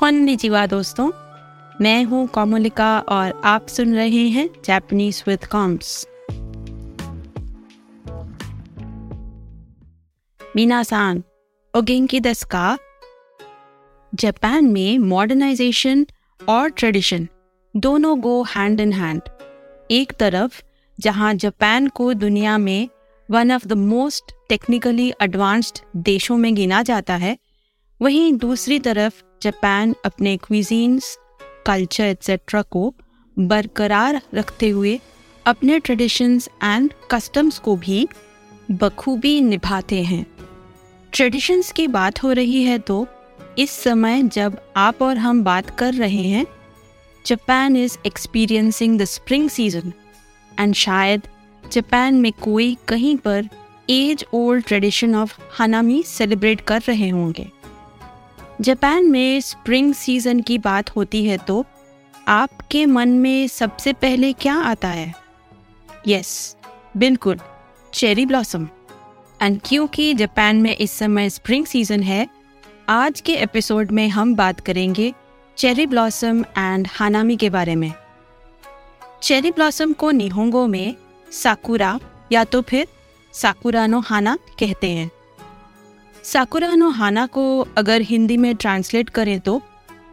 कॉनिचिवा दोस्तों, मैं हूँ कोमोलिका और आप सुन रहे हैं जापानीज विद कॉम्स मीनासान ओगेंकी दस्का जापान में मॉडर्नाइजेशन और ट्रेडिशन दोनों गो हैंड इन हैंड एक तरफ़, जहाँ जापान को दुनिया में one of the most technically advanced देशों में गिना जाता है वहीं दूसरी तरफ़ जापान अपने क्विजीन्स कल्चर एक्सेट्रा को बरकरार रखते हुए अपने ट्रेडिशंस एंड कस्टम्स को भी बखूबी निभाते हैं। ट्रेडिशंस की बात हो रही है तो इस समय जब आप और हम बात कर रहे हैं Japan is experiencing the spring season and शायद जापान में कोई कहीं पर age old tradition of hanami celebrate कर रहे होंगे। जापान में स्प्रिंग सीज़न की बात होती है तो आपके मन में सबसे पहले क्या आता है? यस बिल्कुल चेरी ब्लॉसम एंड क्योंकि जापान में इस समय स्प्रिंग सीज़न है, आज के एपिसोड में हम बात करेंगे चेरी ब्लॉसम एंड हानामी के बारे में। चेरी ब्लॉसम को निहोंगो में साकुरा या तो फिर साकुरानो हाना कहते हैं। साकुरानो हाना को अगर हिंदी में ट्रांसलेट करें तो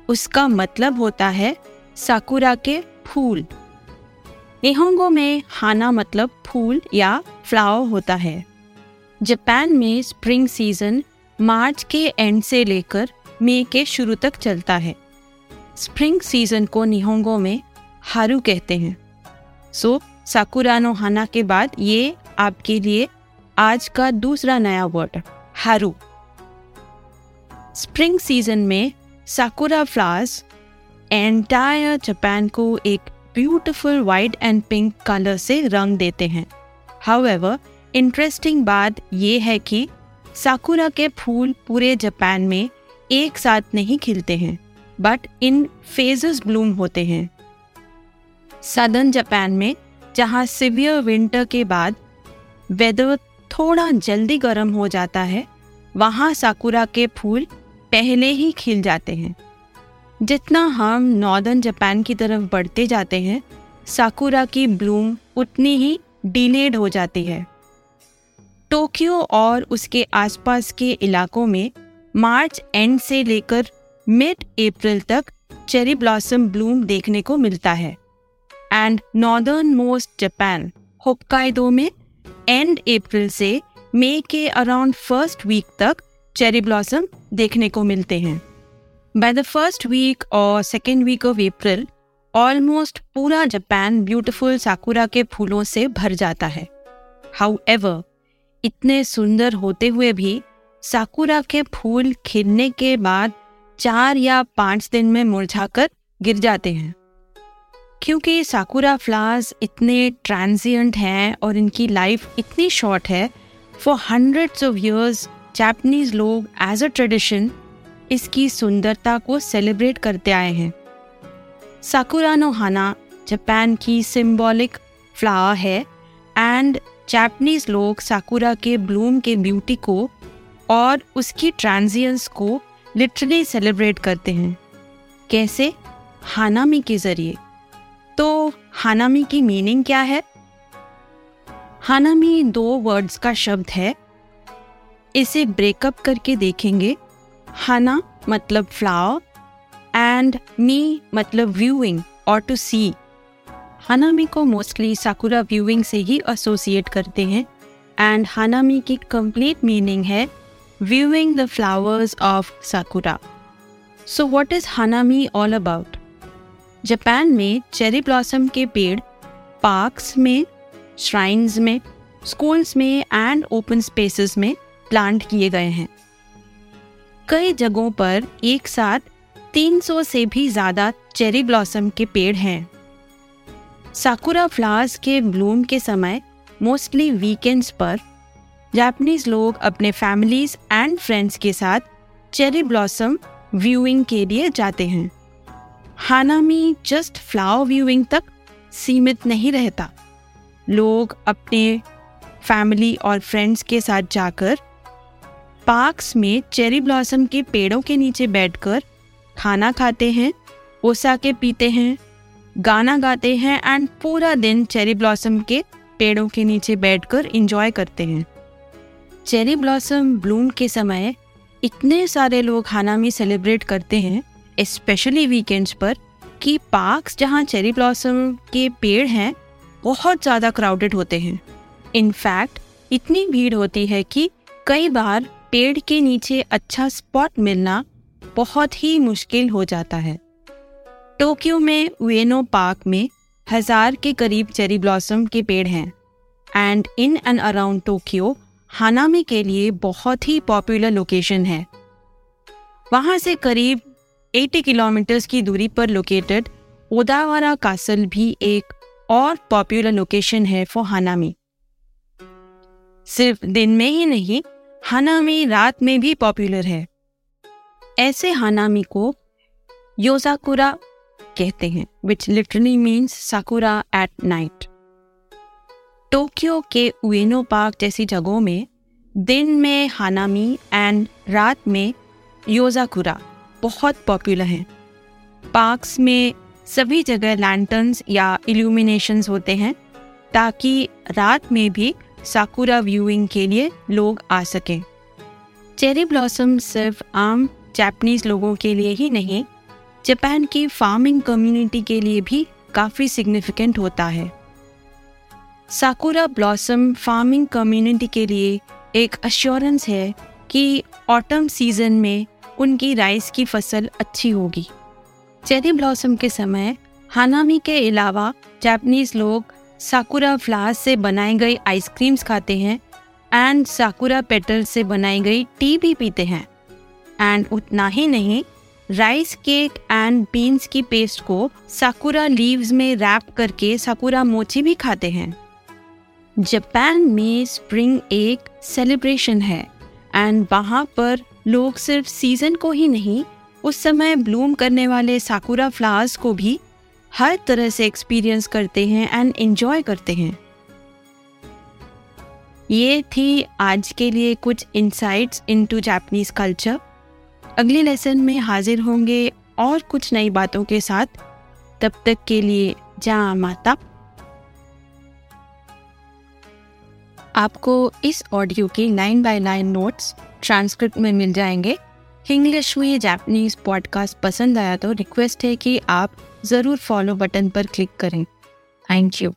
उसका मतलब होता है साकुरा के फूल। निहोंगो में हाना मतलब फूल या फ्लावर होता है। जापान में स्प्रिंग सीज़न मार्च के एंड से लेकर मई के शुरू तक चलता है। स्प्रिंग सीज़न को निहोंगो में हारू कहते हैं। सो, साकुरानो हाना के बाद ये आपके लिए आज का दूसरा नया वर्ड हारू स्प्रिंग सीज़न में साकुरा फ्लावर्स एंटायर जापान को एक beautiful white and pink colour से रंग देते हैं हाउएवर इंटरेस्टिंग बात यह है कि साकुरा के फूल पूरे जापान में एक साथ नहीं खिलते हैं बट इन फेजेस ब्लूम होते हैं सदर्न जापान में जहाँ सिवियर विंटर के बाद वेदर थोड़ा जल्दी गर्म हो जाता है, वहाँ साकुरा के फूल पहले ही खिल जाते हैं। जितना हम नॉर्दर्न जापान की तरफ़ बढ़ते जाते हैं साकुरा की ब्लूम उतनी ही डिलेड हो जाती है। टोक्यो और उसके आसपास के इलाकों में मार्च एंड से लेकर मिड अप्रैल तक चेरी ब्लॉसम ब्लूम देखने को मिलता है। And northern most Japan Hokkaido में एंड अप्रैल से मई के अराउंड फ़र्स्ट वीक तक चेरी ब्लॉसम देखने को मिलते हैं। बाय द फ़र्स्ट वीक और second week of April almost पूरा जापान ब्यूटीफुल साकुरा के फूलों से भर जाता है। हाउ इतने सुंदर होते हुए भी साकुरा के फूल खिलने के बाद चार या पाँच दिन में मुरझाकर गिर जाते हैं। क्योंकि साकुरा फ्लावर्स इतने ट्रांजिएंट हैं और इनकी लाइफ इतनी शॉर्ट है for hundreds of years Japanese लोग एज अ ट्रेडिशन इसकी सुंदरता को सेलिब्रेट करते आए हैं। साकुरा नो हाना जापान की सिंबॉलिक फ्लावर है एंड जापनीज लोग साकुरा के ब्लूम के ब्यूटी को और उसकी ट्रांजियंस को लिटरली सेलिब्रेट करते हैं। कैसे? हानामी के ज़रिए। तो हानामी की मीनिंग क्या है? हानामी दो वर्ड्स का शब्द है। इसे ब्रेकअप करके देखेंगे। हाना मतलब फ्लावर एंड मी मतलब व्यूइंग और टू सी हानामी को मोस्टली साकुरा व्यूइंग से ही एसोसिएट करते हैं। एंड हानामी की कंप्लीट मीनिंग है viewing the flowers of sakura so what is hanami all about Japan में चेरी ब्लॉसम के पेड़, पार्क्स में, श्राइन्स में, स्कूल्स में एंड ओपन स्पेसेस में प्लांट किए गए हैं। कई जगहों पर एक साथ 300 से भी ज़्यादा चेरी ब्लॉसम के पेड़ हैं। साकुरा फ्लावर्स के ब्लूम के समय मोस्टली वीकेंड्स पर जापानीज लोग अपने फैमिलीज़ एंड फ्रेंड्स के साथ चेरी ब्लॉसम व्यूइंग के लिए जाते हैं। हानामी जस्ट फ्लावर व्यूइंग तक सीमित नहीं रहता। लोग अपने फैमिली और फ्रेंड्स के साथ जाकर पार्क्स में चेरी ब्लॉसम के पेड़ों के नीचे बैठकर खाना खाते हैं, ओसाके पीते हैं, गाना गाते हैं एंड पूरा दिन चेरी ब्लॉसम के पेड़ों के नीचे बैठकर इंजॉय करते हैं। चेरी ब्लॉसम ब्लूम के समय इतने सारे लोग हानामी सेलिब्रेट करते हैं स्पेशली वीकेंड्स पर, कि पार्क्स जहाँ चेरी ब्लॉसम के पेड़ हैं, बहुत ज़्यादा क्राउडेड होते हैं। इनफैक्ट इतनी भीड़ होती है कि कई बार पेड़ के नीचे अच्छा स्पॉट मिलना बहुत ही मुश्किल हो जाता है। टोक्यो में वेनो पार्क में हज़ार के करीब चेरी ब्लॉसम के पेड़ हैं। And in and around Tokyo hanami के लिए बहुत ही पॉपुलर लोकेशन है। वहाँ से करीब 80 किलोमीटर्स की दूरी पर लोकेटेड ओदावारा कासल भी एक और पॉपुलर लोकेशन है फॉर हानामी सिर्फ़ दिन में ही नहीं हानामी रात में भी पॉपुलर है। ऐसे हानामी को योजाकुरा कहते हैं which literally means sakura at night Tokyo के उएनो पार्क जैसी जगहों में दिन में हानामी एंड रात में योजाकुरा बहुत पॉपुलर हैं। पार्क्स में सभी जगह लैंटर्न्स या इल्यूमिनेशंस होते हैं, ताकि रात में भी साकुरा व्यूइंग के लिए लोग आ सकें। चेरी ब्लॉसम सिर्फ़ आम जापानीज लोगों के लिए ही नहीं जापान की फ़ार्मिंग कम्युनिटी के लिए भी काफ़ी सिग्निफिकेंट होता है। साकुरा ब्लॉसम फ़ार्मिंग कम्युनिटी के लिए एक अश्योरेंस है कि ऑटम सीज़न में उनकी राइस की फ़सल अच्छी होगी। चेरी ब्लॉसम के समय हानामी के अलावा जापानीज लोग साकुरा फ्लावर्स से बनाई गई आइसक्रीम्स खाते हैं एंड साकुरा पेटल से बनाई गई टी भी पीते हैं। एंड उतना ही नहीं राइस केक एंड बीन्स की पेस्ट को साकुरा लीव्स में रैप करके साकुरा मोची भी खाते हैं। जापान में स्प्रिंग एक सेलिब्रेशन है एंड वहाँ पर लोग सिर्फ़ सीज़न को ही नहीं, उस समय ब्लूम करने वाले साकुरा फ्लावर्स को भी हर तरह से एक्सपीरियंस करते हैं एंड एंजॉय करते हैं। ये थी आज के लिए कुछ इंसाइट्स इनटू जापानीज कल्चर अगले लेसन में हाजिर होंगे और कुछ नई बातों के साथ। तब तक के लिए जा माता। आपको इस ऑडियो के line by line notes transcript में मिल जाएँगे। इंग्लिश में जापनीज पॉडकास्ट पसंद आया तो रिक्वेस्ट है कि आप ज़रूर फॉलो बटन पर क्लिक करें। Thank you